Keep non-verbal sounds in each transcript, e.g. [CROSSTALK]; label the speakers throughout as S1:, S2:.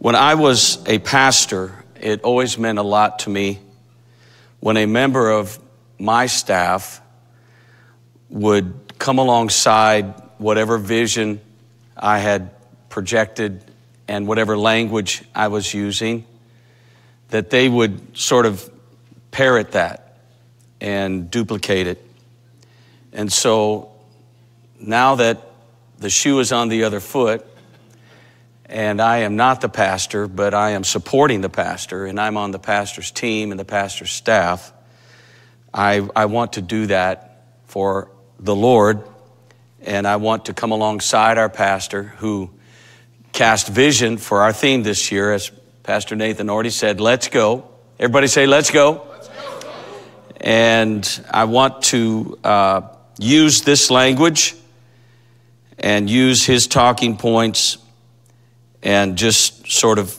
S1: When I was a pastor, it always meant a lot to me when a member of my staff would come alongside whatever vision I had projected and whatever language I was using, that they would sort of parrot that and duplicate it. And so now that the shoe is on the other foot, and I am not the pastor, but I am supporting the pastor, and I'm on the pastor's team and the pastor's staff. I, I want to do that for the Lord, and I want to come alongside our pastor who cast vision for our theme this year, as Pastor Nathan already said, let's go. Everybody say, let's go. Let's go. And I want to uh, use this language and use his talking points and just sort of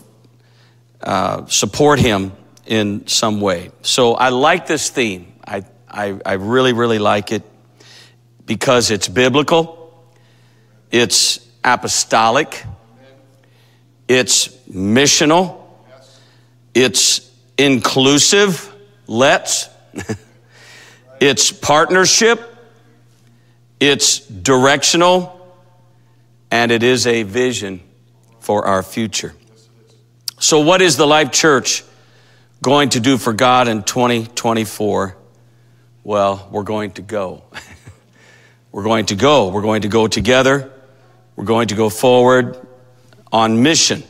S1: uh, support him in some way. So I like this theme. I, I, I really, really like it because it's biblical, it's apostolic, it's missional, it's inclusive, let's, [LAUGHS] it's partnership, it's directional, and it is a vision for our future. So, what is the Life Church going to do for God in 2024? Well, we're going to go. [LAUGHS] we're going to go. We're going to go together. We're going to go forward on mission.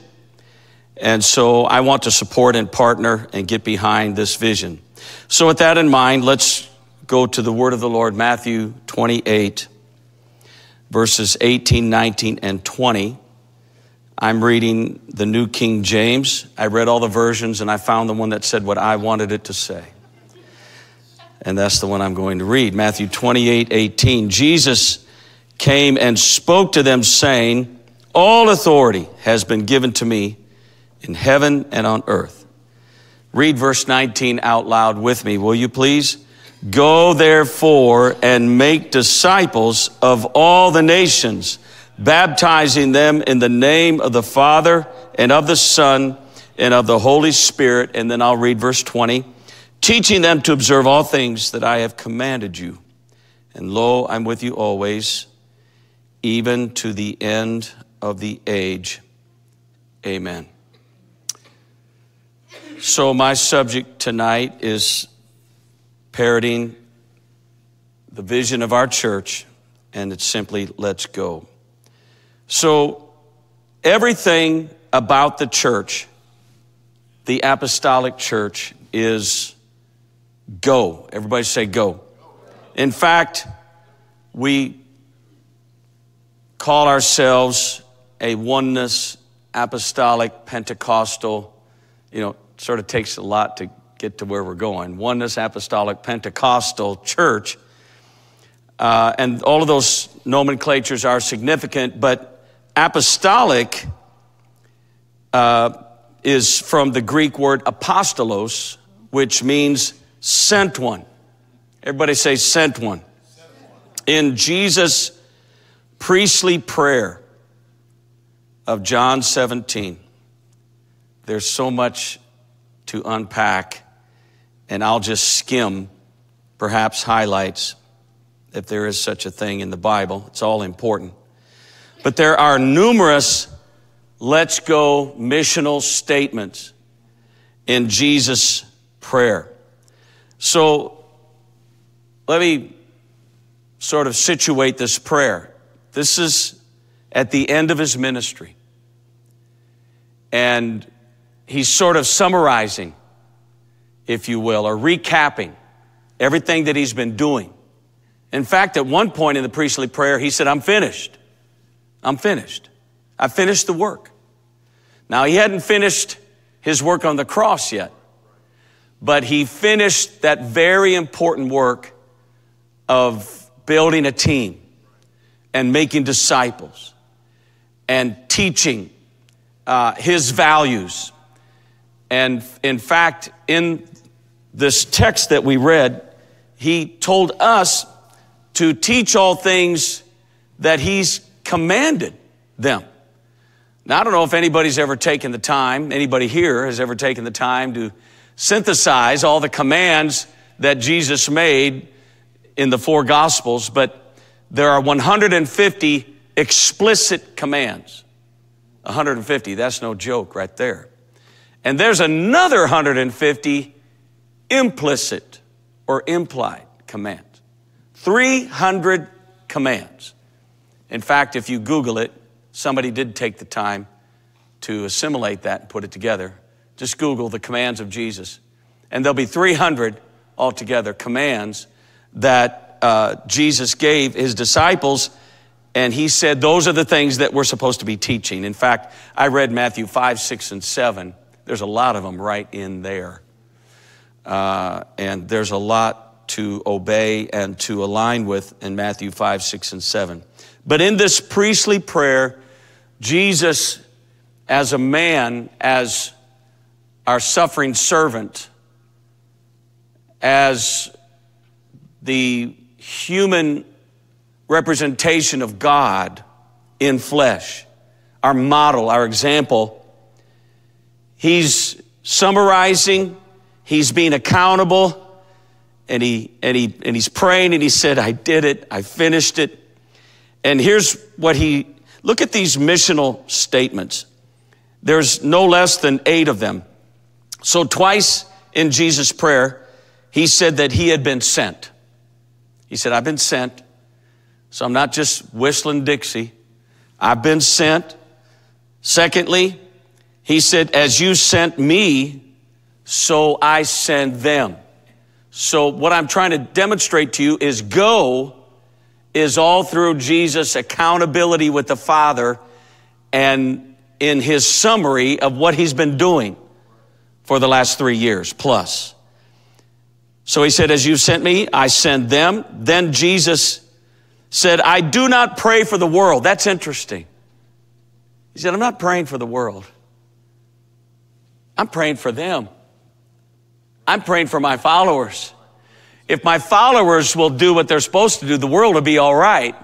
S1: And so I want to support and partner and get behind this vision. So, with that in mind, let's go to the word of the Lord, Matthew 28, verses 18, 19, and 20. I'm reading the New King James. I read all the versions and I found the one that said what I wanted it to say. And that's the one I'm going to read. Matthew 28 18. Jesus came and spoke to them, saying, All authority has been given to me in heaven and on earth. Read verse 19 out loud with me, will you please? Go therefore and make disciples of all the nations baptizing them in the name of the Father and of the Son and of the Holy Spirit. And then I'll read verse 20 teaching them to observe all things that I have commanded you. And lo, I'm with you always, even to the end of the age. Amen. So, my subject tonight is parroting the vision of our church, and it's simply let's go. So, everything about the church, the apostolic church, is go. Everybody say go. In fact, we call ourselves a oneness apostolic Pentecostal. You know, sort of takes a lot to get to where we're going. Oneness apostolic Pentecostal church. Uh, and all of those nomenclatures are significant, but Apostolic uh, is from the Greek word apostolos, which means sent one. Everybody say sent one. In Jesus' priestly prayer of John 17, there's so much to unpack, and I'll just skim perhaps highlights if there is such a thing in the Bible. It's all important. But there are numerous let's go missional statements in Jesus' prayer. So let me sort of situate this prayer. This is at the end of his ministry. And he's sort of summarizing, if you will, or recapping everything that he's been doing. In fact, at one point in the priestly prayer, he said, I'm finished. I'm finished. I finished the work. Now, he hadn't finished his work on the cross yet, but he finished that very important work of building a team and making disciples and teaching uh, his values. And in fact, in this text that we read, he told us to teach all things that he's commanded them. Now, I don't know if anybody's ever taken the time, anybody here has ever taken the time to synthesize all the commands that Jesus made in the four Gospels, but there are 150 explicit commands. 150, that's no joke right there. And there's another 150 implicit or implied commands. 300 commands. In fact, if you Google it, somebody did take the time to assimilate that and put it together. Just Google the commands of Jesus. And there'll be 300 altogether commands that uh, Jesus gave his disciples. And he said those are the things that we're supposed to be teaching. In fact, I read Matthew 5, 6, and 7. There's a lot of them right in there. Uh, and there's a lot to obey and to align with in Matthew 5, 6, and 7. But in this priestly prayer, Jesus, as a man, as our suffering servant, as the human representation of God in flesh, our model, our example, he's summarizing, he's being accountable, and, he, and, he, and he's praying, and he said, I did it, I finished it. And here's what he look at these missional statements. There's no less than eight of them. So, twice in Jesus' prayer, he said that he had been sent. He said, I've been sent. So I'm not just whistling Dixie. I've been sent. Secondly, he said, As you sent me, so I send them. So, what I'm trying to demonstrate to you is go is all through Jesus' accountability with the Father and in his summary of what he's been doing for the last three years plus. So he said, As you sent me, I send them. Then Jesus said, I do not pray for the world. That's interesting. He said, I'm not praying for the world. I'm praying for them. I'm praying for my followers. If my followers will do what they're supposed to do, the world will be all right.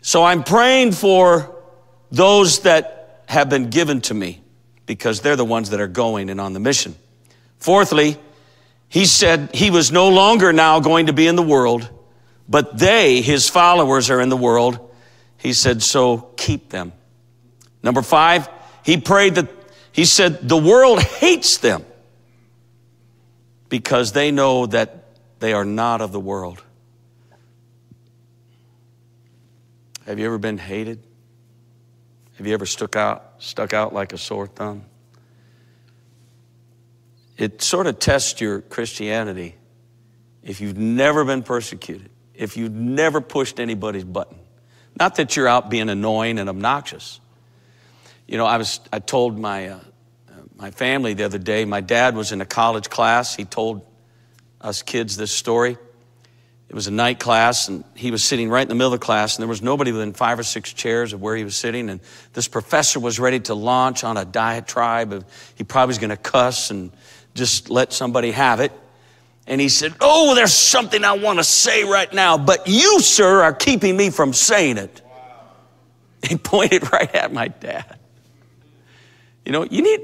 S1: So I'm praying for those that have been given to me because they're the ones that are going and on the mission. Fourthly, he said he was no longer now going to be in the world, but they, his followers, are in the world. He said, so keep them. Number five, he prayed that, he said, the world hates them because they know that they are not of the world. Have you ever been hated? Have you ever stuck out, stuck out like a sore thumb? It sort of tests your Christianity if you've never been persecuted, if you've never pushed anybody's button. Not that you're out being annoying and obnoxious. You know, I was I told my uh, my family the other day. My dad was in a college class. He told us kids this story. It was a night class, and he was sitting right in the middle of the class, and there was nobody within five or six chairs of where he was sitting. And this professor was ready to launch on a diatribe of he probably was going to cuss and just let somebody have it. And he said, Oh, there's something I want to say right now, but you, sir, are keeping me from saying it. Wow. He [LAUGHS] pointed right at my dad. You know, you need,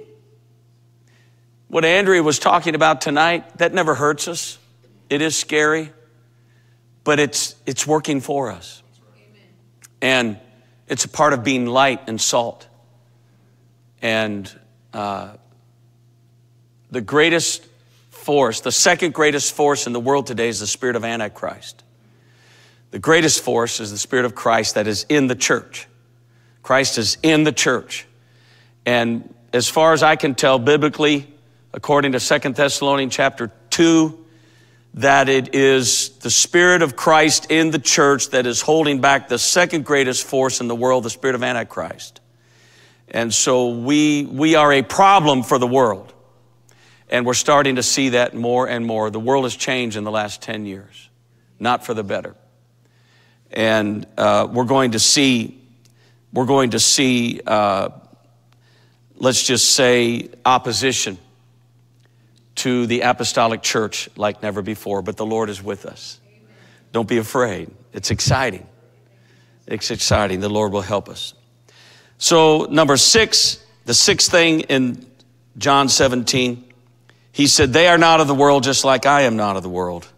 S1: what Andrea was talking about tonight, that never hurts us. It is scary, but it's, it's working for us. And it's a part of being light and salt. And uh, the greatest force, the second greatest force in the world today is the spirit of Antichrist. The greatest force is the spirit of Christ that is in the church. Christ is in the church. And as far as I can tell biblically, according to Second Thessalonians chapter 2, that it is the Spirit of Christ in the church that is holding back the second greatest force in the world, the Spirit of Antichrist. And so we, we are a problem for the world. And we're starting to see that more and more. The world has changed in the last 10 years, not for the better. And uh, we're going to see, we're going to see, uh, let's just say, opposition to the apostolic church like never before, but the Lord is with us. Don't be afraid. It's exciting. It's exciting. The Lord will help us. So, number six, the sixth thing in John 17, he said, They are not of the world, just like I am not of the world.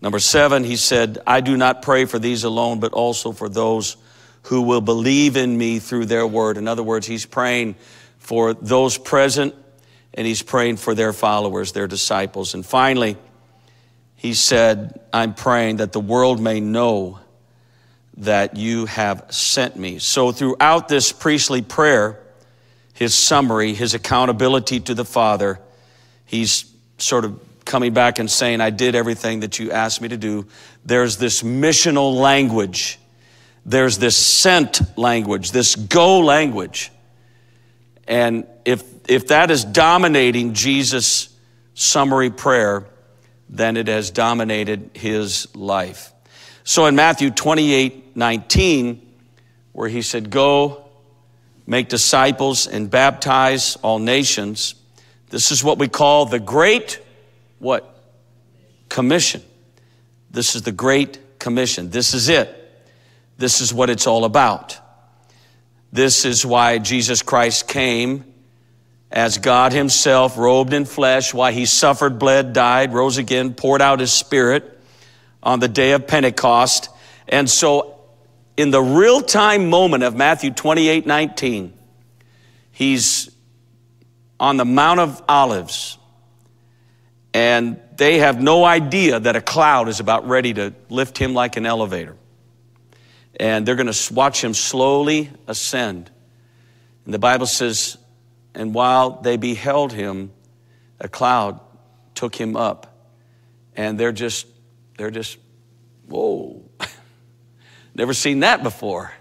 S1: Number seven, he said, I do not pray for these alone, but also for those who will believe in me through their word. In other words, he's praying for those present and he's praying for their followers, their disciples. And finally, he said, I'm praying that the world may know that you have sent me. So, throughout this priestly prayer, his summary, his accountability to the Father, he's sort of coming back and saying, I did everything that you asked me to do. There's this missional language, there's this sent language, this go language. And if, if that is dominating Jesus' summary prayer, then it has dominated his life. So in Matthew 28 19, where he said, Go, make disciples, and baptize all nations, this is what we call the Great what? Commission. This is the Great Commission. This is it. This is what it's all about. This is why Jesus Christ came as God Himself, robed in flesh, why He suffered, bled, died, rose again, poured out His Spirit on the day of Pentecost. And so, in the real time moment of Matthew 28 19, He's on the Mount of Olives, and they have no idea that a cloud is about ready to lift Him like an elevator and they're going to watch him slowly ascend. And the Bible says, and while they beheld him, a cloud took him up. And they're just, they're just, whoa. [LAUGHS] Never seen that before.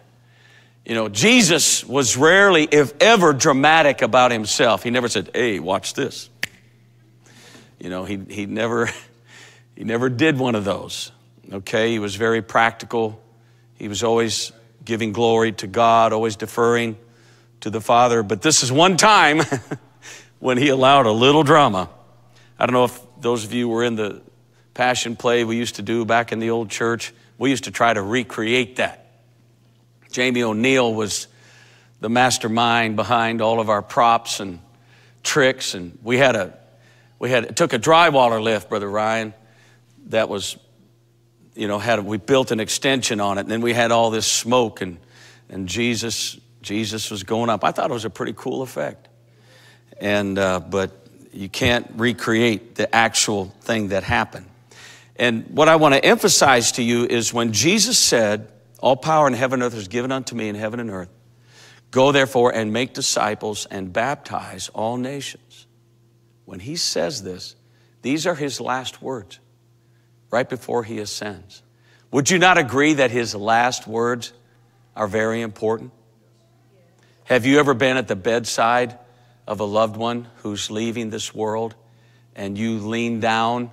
S1: You know, Jesus was rarely, if ever, dramatic about himself. He never said, hey, watch this. You know, he, he never, [LAUGHS] he never did one of those. Okay, he was very practical he was always giving glory to God, always deferring to the Father. But this is one time [LAUGHS] when he allowed a little drama. I don't know if those of you were in the passion play we used to do back in the old church. We used to try to recreate that. Jamie O'Neill was the mastermind behind all of our props and tricks, and we had a we had took a drywaller lift, Brother Ryan, that was you know, had we built an extension on it, and then we had all this smoke, and and Jesus Jesus was going up. I thought it was a pretty cool effect, and uh, but you can't recreate the actual thing that happened. And what I want to emphasize to you is when Jesus said, "All power in heaven and earth is given unto me in heaven and earth." Go therefore and make disciples and baptize all nations. When he says this, these are his last words right before he ascends. Would you not agree that his last words are very important? Have you ever been at the bedside of a loved one who's leaving this world and you lean down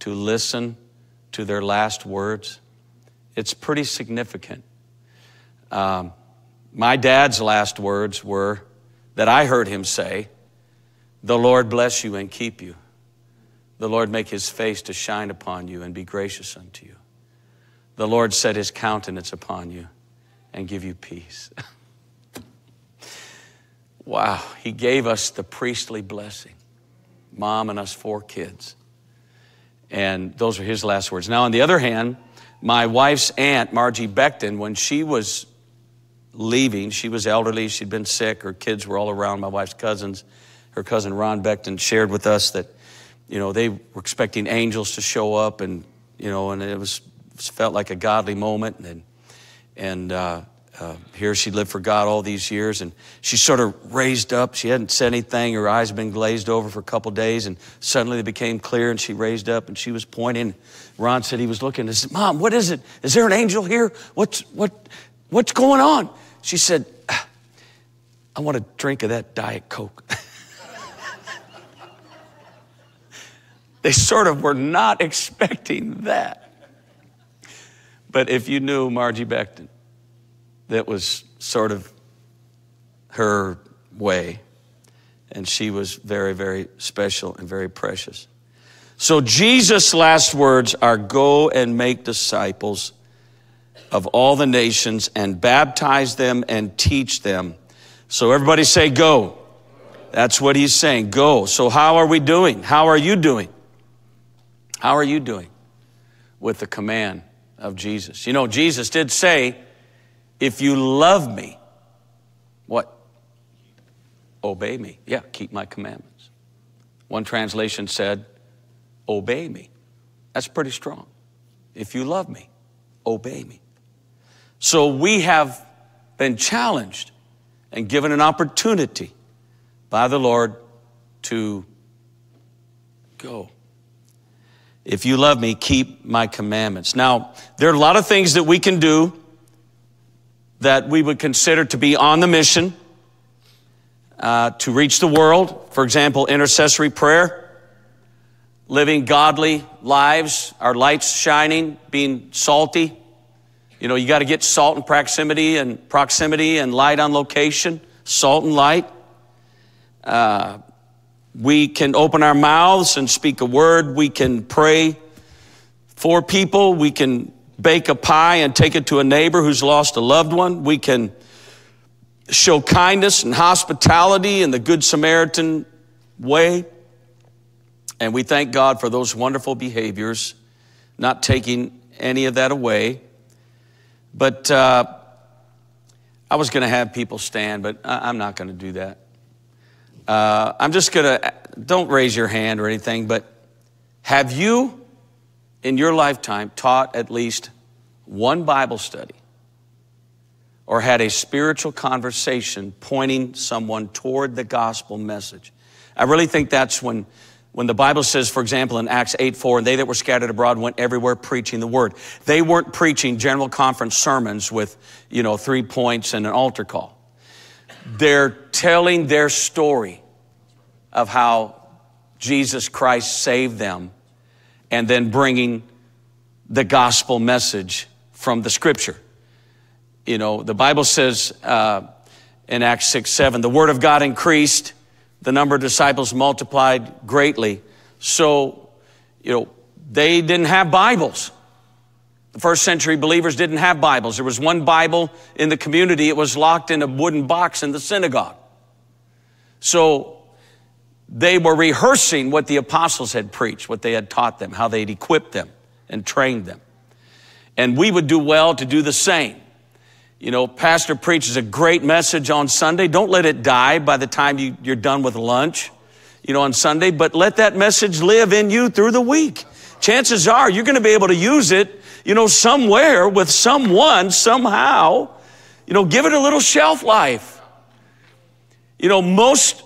S1: to listen to their last words? It's pretty significant. Um, my dad's last words were that I heard him say, The Lord bless you and keep you. The Lord make his face to shine upon you and be gracious unto you. The Lord set his countenance upon you and give you peace. [LAUGHS] wow, he gave us the priestly blessing, mom and us four kids. And those are his last words. Now, on the other hand, my wife's aunt, Margie Beckton, when she was leaving, she was elderly, she'd been sick, her kids were all around, my wife's cousins. Her cousin Ron Beckton shared with us that you know, they were expecting angels to show up, and you know, and it was felt like a godly moment. And and uh, uh, here she lived for God all these years, and she sort of raised up. She hadn't said anything; her eyes had been glazed over for a couple days, and suddenly they became clear, and she raised up, and she was pointing. Ron said he was looking. He said, "Mom, what is it? Is there an angel here? What's what? What's going on?" She said, "I want a drink of that Diet Coke." [LAUGHS] They sort of were not [LAUGHS] expecting that. But if you knew Margie Beckton, that was sort of her way. And she was very, very special and very precious. So Jesus' last words are go and make disciples of all the nations and baptize them and teach them. So everybody say, go. That's what he's saying. Go. So, how are we doing? How are you doing? How are you doing with the command of Jesus? You know, Jesus did say, if you love me, what? Obey me. Yeah, keep my commandments. One translation said, obey me. That's pretty strong. If you love me, obey me. So we have been challenged and given an opportunity by the Lord to go. If you love me, keep my commandments. Now, there are a lot of things that we can do that we would consider to be on the mission uh, to reach the world. For example, intercessory prayer, living godly lives, our lights shining, being salty. You know, you got to get salt and proximity and proximity and light on location, salt and light. Uh, we can open our mouths and speak a word. We can pray for people. We can bake a pie and take it to a neighbor who's lost a loved one. We can show kindness and hospitality in the Good Samaritan way. And we thank God for those wonderful behaviors, not taking any of that away. But uh, I was going to have people stand, but I'm not going to do that. Uh, I'm just going to, don't raise your hand or anything, but have you in your lifetime taught at least one Bible study or had a spiritual conversation pointing someone toward the gospel message? I really think that's when when the Bible says, for example, in Acts 8 4, and they that were scattered abroad went everywhere preaching the word. They weren't preaching general conference sermons with, you know, three points and an altar call. They're telling their story of how Jesus Christ saved them and then bringing the gospel message from the scripture. You know, the Bible says uh, in Acts 6 7, the word of God increased the number of disciples multiplied greatly. So, you know, they didn't have Bibles. The first century believers didn't have Bibles. There was one Bible in the community. It was locked in a wooden box in the synagogue. So they were rehearsing what the apostles had preached, what they had taught them, how they'd equipped them and trained them. And we would do well to do the same. You know, pastor preaches a great message on Sunday. Don't let it die by the time you, you're done with lunch, you know, on Sunday, but let that message live in you through the week. Chances are you're going to be able to use it, you know, somewhere with someone, somehow. You know, give it a little shelf life. You know, most,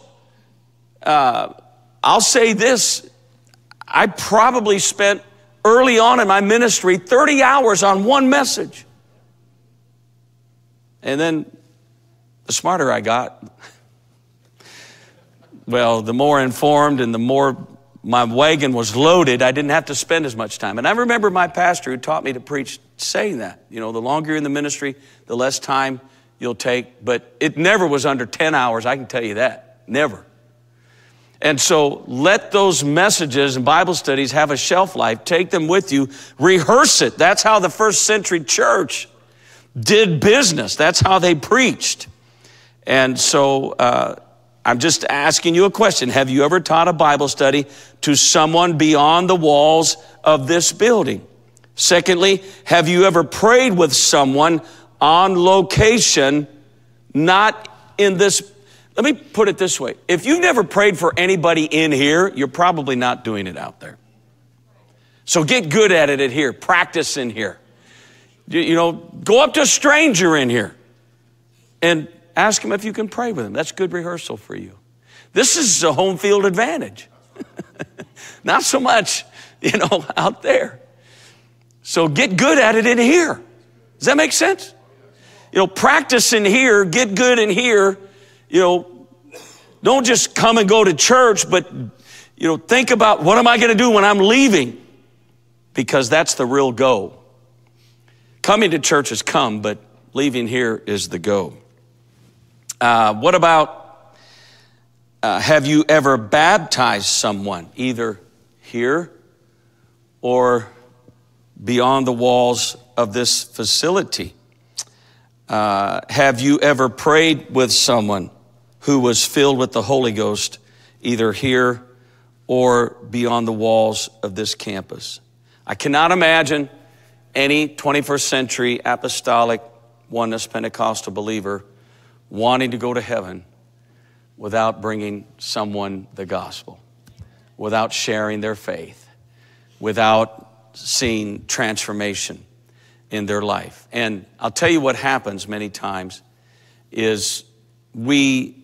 S1: uh, I'll say this, I probably spent early on in my ministry 30 hours on one message. And then the smarter I got, well, the more informed and the more my wagon was loaded, I didn't have to spend as much time. And I remember my pastor who taught me to preach saying that. You know, the longer you're in the ministry, the less time you'll take. But it never was under 10 hours, I can tell you that. Never. And so let those messages and Bible studies have a shelf life. Take them with you. Rehearse it. That's how the first century church did business. That's how they preached. And so uh, I'm just asking you a question. Have you ever taught a Bible study to someone beyond the walls of this building? Secondly, have you ever prayed with someone on location, not in this? Let me put it this way. If you've never prayed for anybody in here, you're probably not doing it out there. So get good at it at here. Practice in here. You know, go up to a stranger in here and ask him if you can pray with him. That's good rehearsal for you. This is a home field advantage. [LAUGHS] Not so much, you know, [LAUGHS] out there. So get good at it in here. Does that make sense? You know, practice in here, get good in here. You know, don't just come and go to church, but, you know, think about what am I going to do when I'm leaving? Because that's the real go. Coming to church is come, but leaving here is the go. Uh, what about uh, have you ever baptized someone, either here or beyond the walls of this facility? Uh, have you ever prayed with someone who was filled with the Holy Ghost, either here or beyond the walls of this campus. I cannot imagine any 21st century apostolic oneness Pentecostal believer wanting to go to heaven without bringing someone the gospel, without sharing their faith, without seeing transformation in their life. And I'll tell you what happens many times is we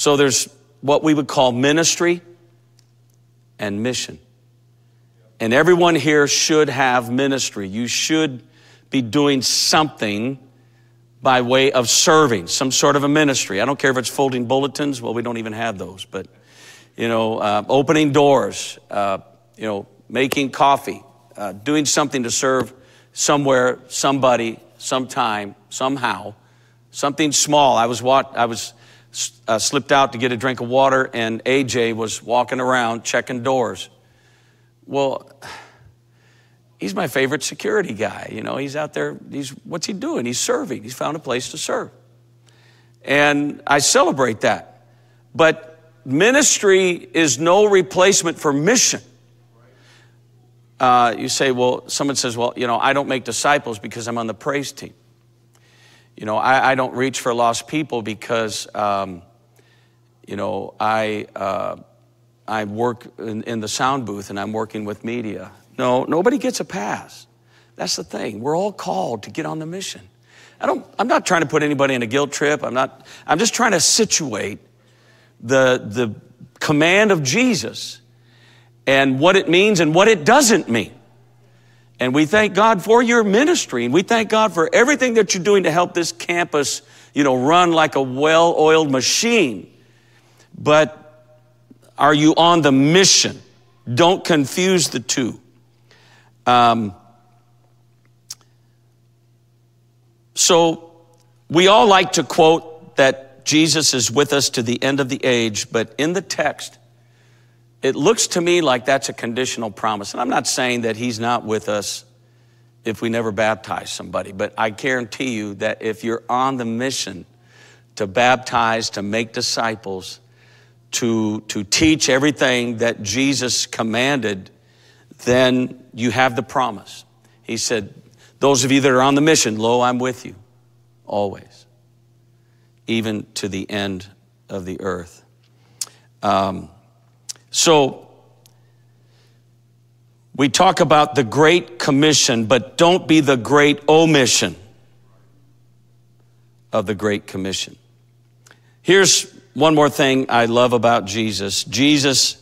S1: so there's what we would call ministry and mission. And everyone here should have ministry. You should be doing something by way of serving, some sort of a ministry. I don't care if it's folding bulletins, well, we don't even have those, but, you know, uh, opening doors, uh, you know, making coffee, uh, doing something to serve somewhere, somebody, sometime, somehow, something small. I was, what, I was uh, slipped out to get a drink of water, and AJ was walking around checking doors. Well, he's my favorite security guy. You know, he's out there, he's, what's he doing? He's serving. He's found a place to serve. And I celebrate that. But ministry is no replacement for mission. Uh, you say, well, someone says, well, you know, I don't make disciples because I'm on the praise team. You know, I, I don't reach for lost people because, um, you know, I, uh, I work in, in the sound booth and I'm working with media. No, nobody gets a pass. That's the thing. We're all called to get on the mission. I don't, I'm not trying to put anybody in a guilt trip. I'm not, I'm just trying to situate the, the command of Jesus and what it means and what it doesn't mean. And we thank God for your ministry and we thank God for everything that you're doing to help this campus, you know, run like a well-oiled machine. But are you on the mission? Don't confuse the two. Um, so we all like to quote that Jesus is with us to the end of the age, but in the text, it looks to me like that's a conditional promise. And I'm not saying that he's not with us if we never baptize somebody, but I guarantee you that if you're on the mission to baptize, to make disciples, to, to teach everything that Jesus commanded, then you have the promise. He said, Those of you that are on the mission, lo, I'm with you always, even to the end of the earth. Um, so, we talk about the Great Commission, but don't be the great omission of the Great Commission. Here's one more thing I love about Jesus Jesus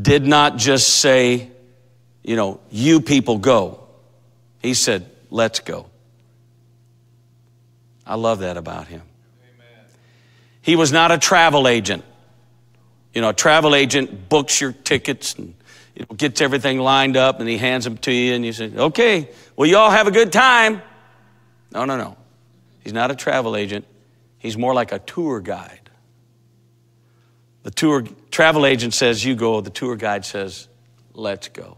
S1: did not just say, you know, you people go. He said, let's go. I love that about him. Amen. He was not a travel agent. You know, a travel agent books your tickets and gets everything lined up and he hands them to you and you say, okay, well, you all have a good time. No, no, no. He's not a travel agent. He's more like a tour guide. The tour travel agent says, you go. The tour guide says, let's go.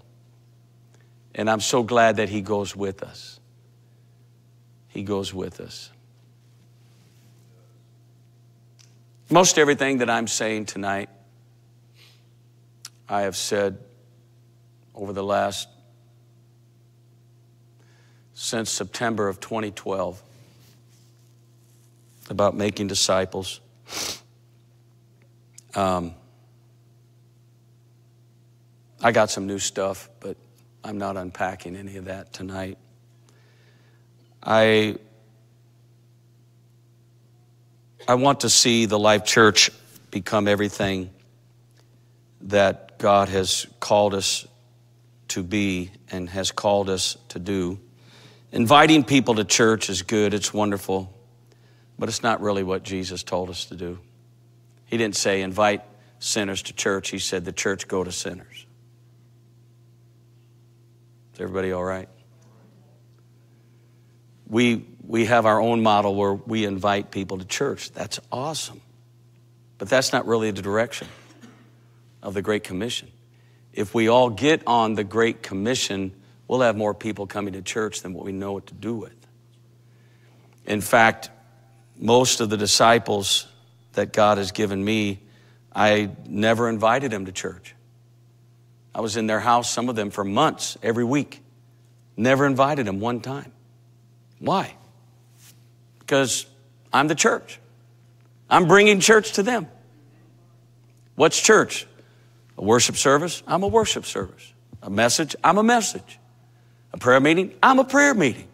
S1: And I'm so glad that he goes with us. He goes with us. Most everything that I'm saying tonight, I have said over the last, since September of 2012, about making disciples. Um, I got some new stuff, but I'm not unpacking any of that tonight. I, I want to see the Life Church become everything that God has called us to be and has called us to do. Inviting people to church is good, it's wonderful, but it's not really what Jesus told us to do. He didn't say invite sinners to church, He said the church go to sinners. Is everybody all right? We, we have our own model where we invite people to church. That's awesome. But that's not really the direction of the Great Commission. If we all get on the Great Commission, we'll have more people coming to church than what we know what to do with. In fact, most of the disciples that God has given me, I never invited them to church. I was in their house, some of them for months, every week. Never invited them one time. Why? Because I'm the church. I'm bringing church to them. What's church? A worship service? I'm a worship service. A message? I'm a message. A prayer meeting? I'm a prayer meeting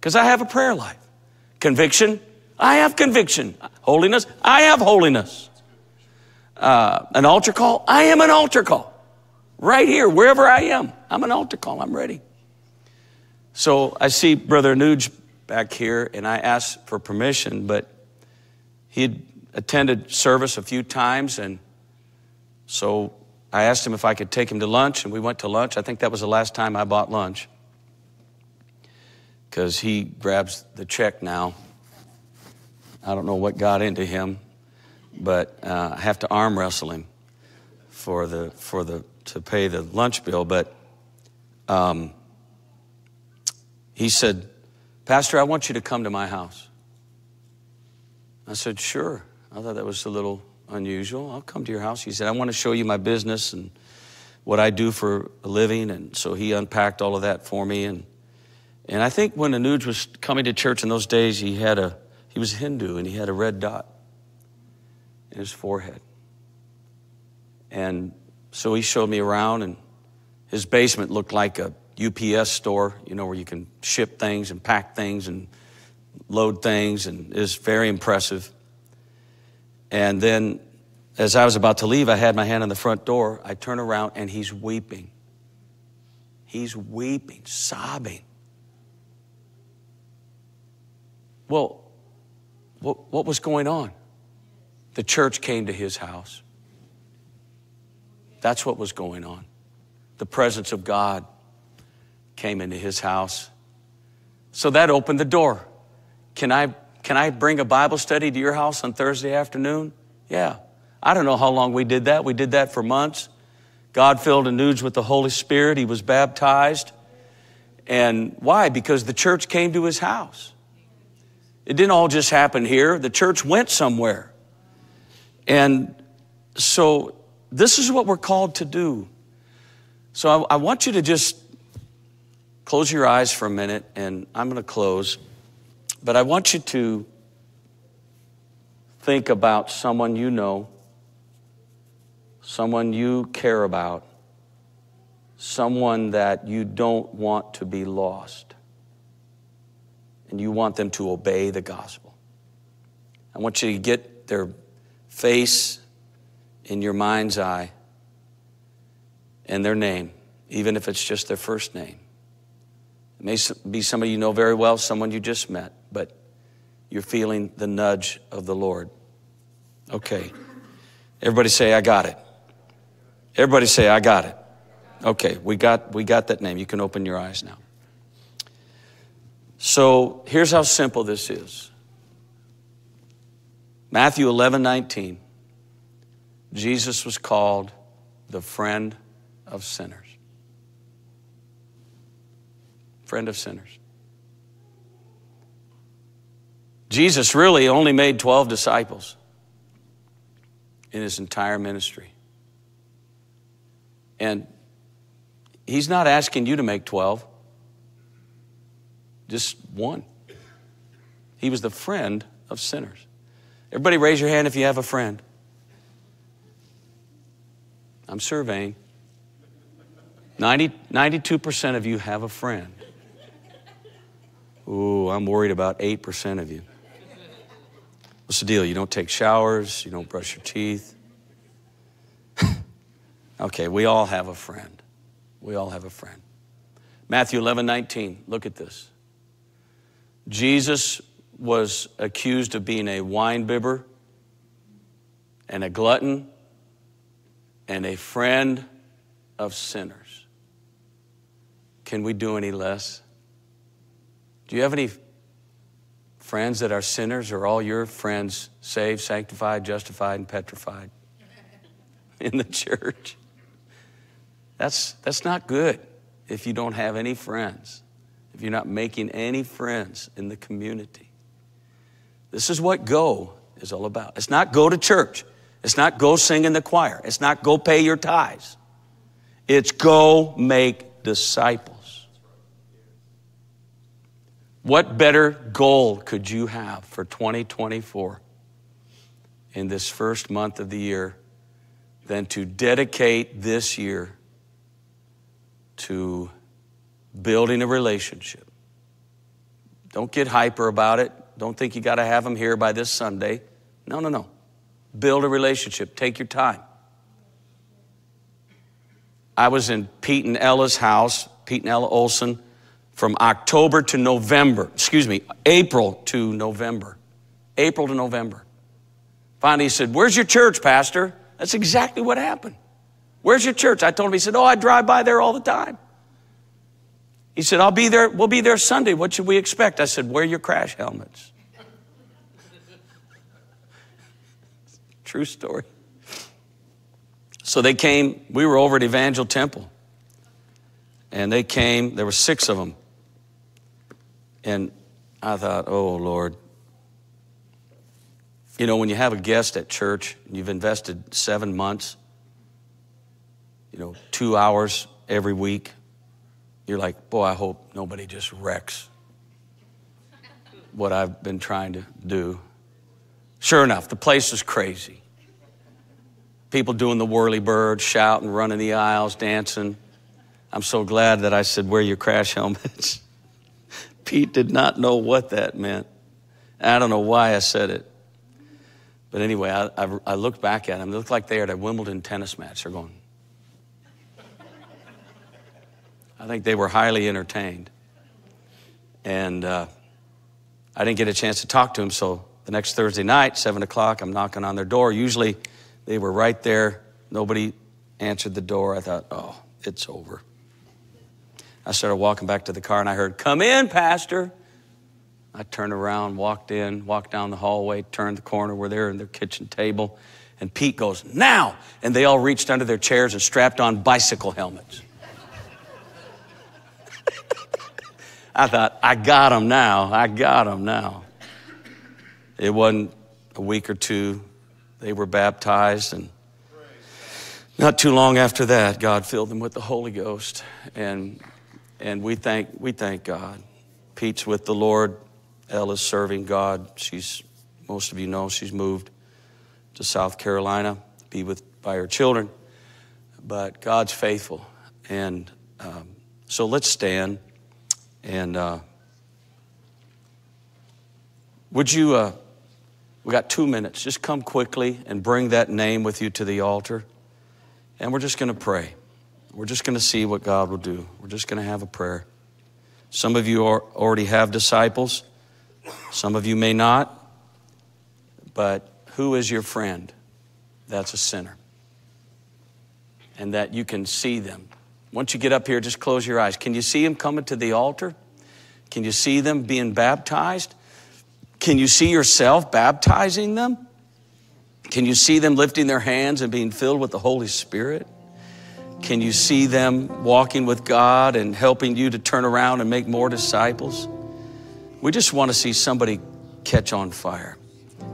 S1: because I have a prayer life. Conviction? I have conviction. Holiness? I have holiness. Uh, an altar call? I am an altar call. Right here, wherever I am, I'm an altar call. I'm ready. So I see Brother Nuge back here, and I asked for permission, but he had attended service a few times, and so I asked him if I could take him to lunch, and we went to lunch. I think that was the last time I bought lunch because he grabs the check now. I don't know what got into him, but uh, I have to arm wrestle him for the for the to pay the lunch bill. But um, he said, Pastor, I want you to come to my house. I said, Sure. I thought that was a little unusual. I'll come to your house. He said, I want to show you my business and what I do for a living. And so he unpacked all of that for me. And, and I think when Anuj was coming to church in those days, he had a, he was Hindu and he had a red dot in his forehead. And so he showed me around and his basement looked like a UPS store, you know, where you can ship things and pack things and load things, and was very impressive. And then, as I was about to leave, I had my hand on the front door. I turn around and he's weeping. He's weeping, sobbing. Well, what, what was going on? The church came to his house. That's what was going on. The presence of God came into his house. So that opened the door. Can I, can I bring a Bible study to your house on Thursday afternoon? Yeah. I don't know how long we did that. We did that for months. God filled Anuj with the Holy Spirit. He was baptized. And why? Because the church came to his house. It didn't all just happen here. The church went somewhere. And so this is what we're called to do. So I, I want you to just Close your eyes for a minute, and I'm going to close. But I want you to think about someone you know, someone you care about, someone that you don't want to be lost, and you want them to obey the gospel. I want you to get their face in your mind's eye and their name, even if it's just their first name. It may be somebody you know very well, someone you just met, you're feeling the nudge of the Lord. Okay. Everybody say, I got it. Everybody say, I got it. Okay, we got, we got that name. You can open your eyes now. So here's how simple this is Matthew 11 19. Jesus was called the friend of sinners friend of sinners. Jesus really only made 12 disciples in his entire ministry. And he's not asking you to make 12, just one. He was the friend of sinners. Everybody raise your hand if you have a friend. I'm surveying. 90, 92% of you have a friend. Ooh, I'm worried about 8% of you. What's the deal? You don't take showers, you don't brush your teeth. [LAUGHS] okay, we all have a friend. We all have a friend. Matthew 11, 19, look at this. Jesus was accused of being a wine bibber and a glutton and a friend of sinners. Can we do any less? Do you have any friends that are sinners, are all your friends saved, sanctified, justified, and petrified [LAUGHS] in the church? That's, that's not good if you don't have any friends, if you're not making any friends in the community. This is what go is all about. It's not go to church. It's not go sing in the choir. It's not go pay your tithes. It's go make disciples. What better goal could you have for 2024 in this first month of the year than to dedicate this year to building a relationship? Don't get hyper about it. Don't think you got to have them here by this Sunday. No, no, no. Build a relationship. Take your time. I was in Pete and Ella's house, Pete and Ella Olson, from October to November, excuse me, April to November. April to November. Finally, he said, Where's your church, Pastor? That's exactly what happened. Where's your church? I told him, he said, Oh, I drive by there all the time. He said, I'll be there, we'll be there Sunday. What should we expect? I said, Wear your crash helmets. [LAUGHS] True story. So they came, we were over at Evangel Temple. And they came, there were six of them. And I thought, oh Lord. You know, when you have a guest at church, and you've invested seven months, you know, two hours every week, you're like, boy, I hope nobody just wrecks what I've been trying to do. Sure enough, the place was crazy. People doing the whirly bird, shouting, running the aisles, dancing. I'm so glad that I said, wear your crash helmets. [LAUGHS] Pete did not know what that meant. I don't know why I said it. But anyway, I, I, I looked back at them. They looked like they were at a Wimbledon tennis match. They're going. I think they were highly entertained. And uh, I didn't get a chance to talk to them, so the next Thursday night, 7 o'clock, I'm knocking on their door. Usually they were right there. Nobody answered the door. I thought, oh, it's over. I started walking back to the car and I heard, Come in, Pastor. I turned around, walked in, walked down the hallway, turned the corner. We're there in their kitchen table. And Pete goes, Now! And they all reached under their chairs and strapped on bicycle helmets. [LAUGHS] I thought, I got them now. I got them now. It wasn't a week or two. They were baptized, and not too long after that, God filled them with the Holy Ghost. And, and we, thank, we thank God. Pete's with the Lord. Ella's serving God. She's, most of you know, she's moved to South Carolina to be with, by her children. But God's faithful. And um, so let's stand. And uh, would you, uh, we got two minutes, just come quickly and bring that name with you to the altar. And we're just going to pray. We're just going to see what God will do. We're just going to have a prayer. Some of you already have disciples, some of you may not. But who is your friend? That's a sinner. And that you can see them once you get up here, just close your eyes. Can you see them coming to the altar? Can you see them being baptized? Can you see yourself baptizing them? Can you see them lifting their hands and being filled with the Holy Spirit? Can you see them walking with God and helping you to turn around and make more disciples? We just want to see somebody catch on fire.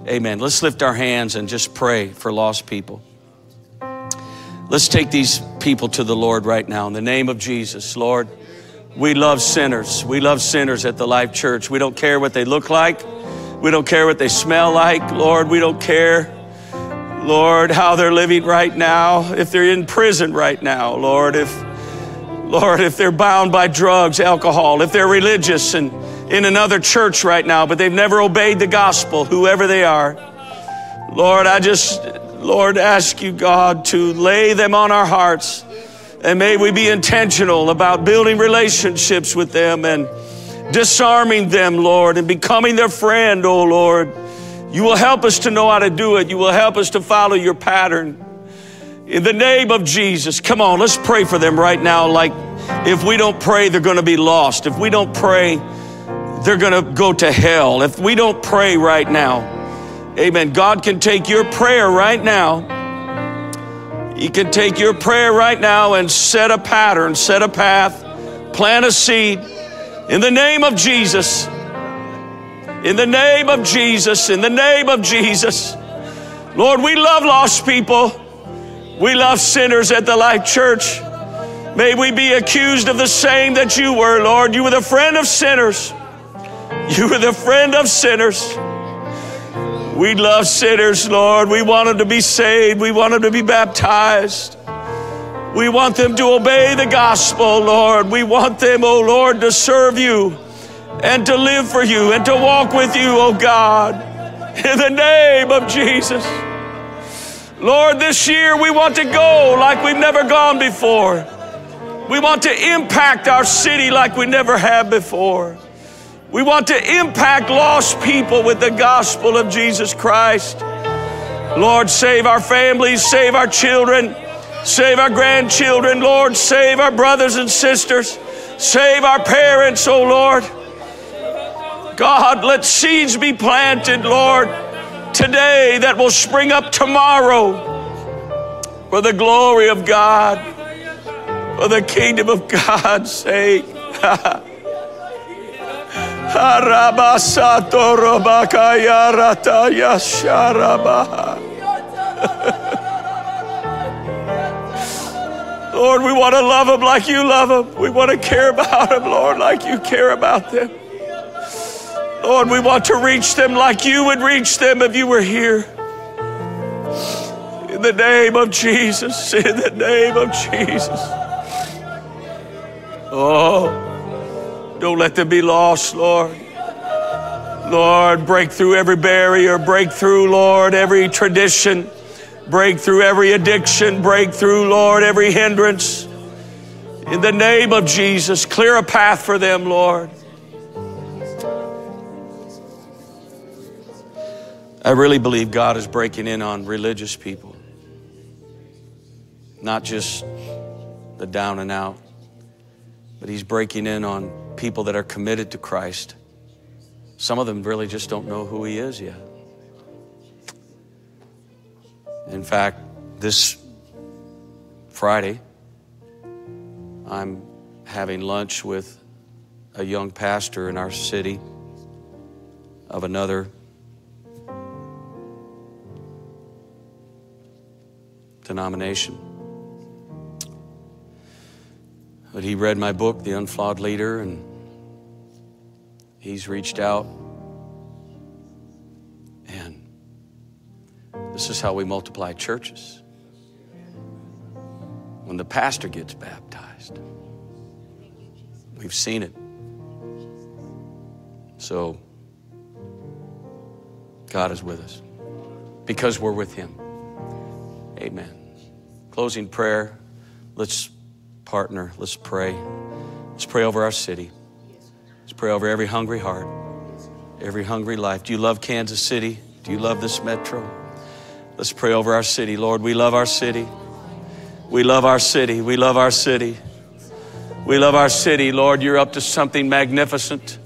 S1: Amen. Let's lift our hands and just pray for lost people. Let's take these people to the Lord right now in the name of Jesus. Lord, we love sinners. We love sinners at the Life Church. We don't care what they look like. We don't care what they smell like. Lord, we don't care, Lord, how they're living right now. If they're in prison right now, Lord, if Lord, if they're bound by drugs, alcohol, if they're religious and in another church right now, but they've never obeyed the gospel, whoever they are. Lord, I just Lord, ask you, God, to lay them on our hearts. And may we be intentional about building relationships with them and disarming them, Lord, and becoming their friend, oh Lord. You will help us to know how to do it. You will help us to follow your pattern. In the name of Jesus, come on, let's pray for them right now. Like if we don't pray, they're going to be lost. If we don't pray, they're going to go to hell. If we don't pray right now, Amen. God can take your prayer right now. He can take your prayer right now and set a pattern, set a path, plant a seed in the name of Jesus. In the name of Jesus, in the name of Jesus. Lord, we love lost people. We love sinners at the Life Church. May we be accused of the same that you were, Lord. You were the friend of sinners. You were the friend of sinners. We love sinners, Lord. We want them to be saved. We want them to be baptized. We want them to obey the gospel, Lord. We want them, oh Lord, to serve you and to live for you and to walk with you, oh God. In the name of Jesus. Lord, this year we want to go like we've never gone before. We want to impact our city like we never have before. We want to impact lost people with the gospel of Jesus Christ. Lord, save our families, save our children, save our grandchildren. Lord, save our brothers and sisters, save our parents, oh Lord. God, let seeds be planted, Lord, today that will spring up tomorrow for the glory of God, for the kingdom of God's sake. [LAUGHS] [LAUGHS] Lord, we want to love them like you love them. We want to care about them, Lord, like you care about them. Oh, Lord, we want to reach them like you would reach them if you were here. In the name of Jesus, in the name of Jesus. Oh, don't let them be lost, Lord. Lord, break through every barrier, break through, Lord, every tradition, break through every addiction, break through, Lord, every hindrance. In the name of Jesus, clear a path for them, Lord. I really believe God is breaking in on religious people, not just the down and out, but He's breaking in on people that are committed to Christ. Some of them really just don't know who He is yet. In fact, this Friday, I'm having lunch with a young pastor in our city of another denomination. But he read my book, The Unflawed Leader, and he's reached out. And this is how we multiply churches. When the pastor gets baptized, we've seen it. So, God is with us because we're with Him. Amen. Closing prayer. Let's partner. Let's pray. Let's pray over our city. Let's pray over every hungry heart, every hungry life. Do you love Kansas City? Do you love this metro? Let's pray over our city. Lord, we love our city. We love our city. We love our city. We love our city. Lord, you're up to something magnificent.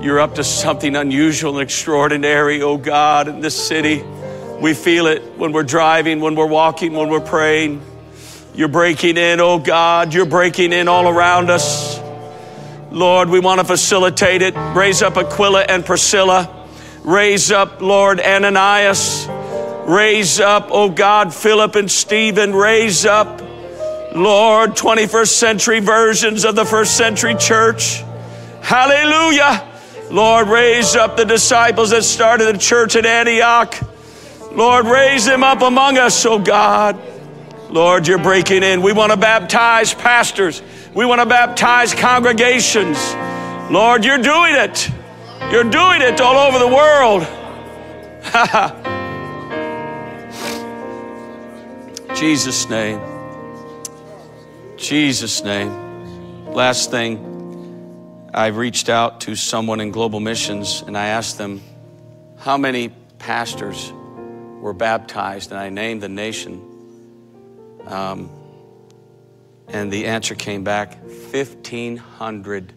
S1: You're up to something unusual and extraordinary, oh God, in this city. We feel it when we're driving, when we're walking, when we're praying. You're breaking in, oh God. You're breaking in all around us. Lord, we want to facilitate it. Raise up Aquila and Priscilla. Raise up, Lord, Ananias. Raise up, oh God, Philip and Stephen. Raise up, Lord, 21st century versions of the first century church. Hallelujah. Lord, raise up the disciples that started the church at Antioch. Lord, raise them up among us, oh God. Lord, you're breaking in. We want to baptize pastors. We want to baptize congregations. Lord, you're doing it. You're doing it all over the world. [LAUGHS] Jesus' name. Jesus' name. Last thing, I reached out to someone in global missions and I asked them, How many pastors were baptized, and I named the nation. Um, and the answer came back 1,500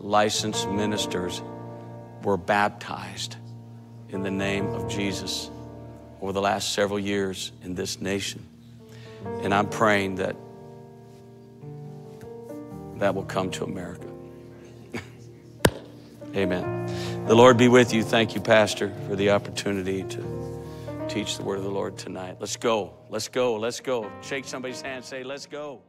S1: licensed ministers were baptized in the name of Jesus over the last several years in this nation. And I'm praying that that will come to America. [LAUGHS] Amen. The Lord be with you. Thank you, Pastor, for the opportunity to teach the word of the Lord tonight. Let's go. Let's go. Let's go. Shake somebody's hand. Say, let's go.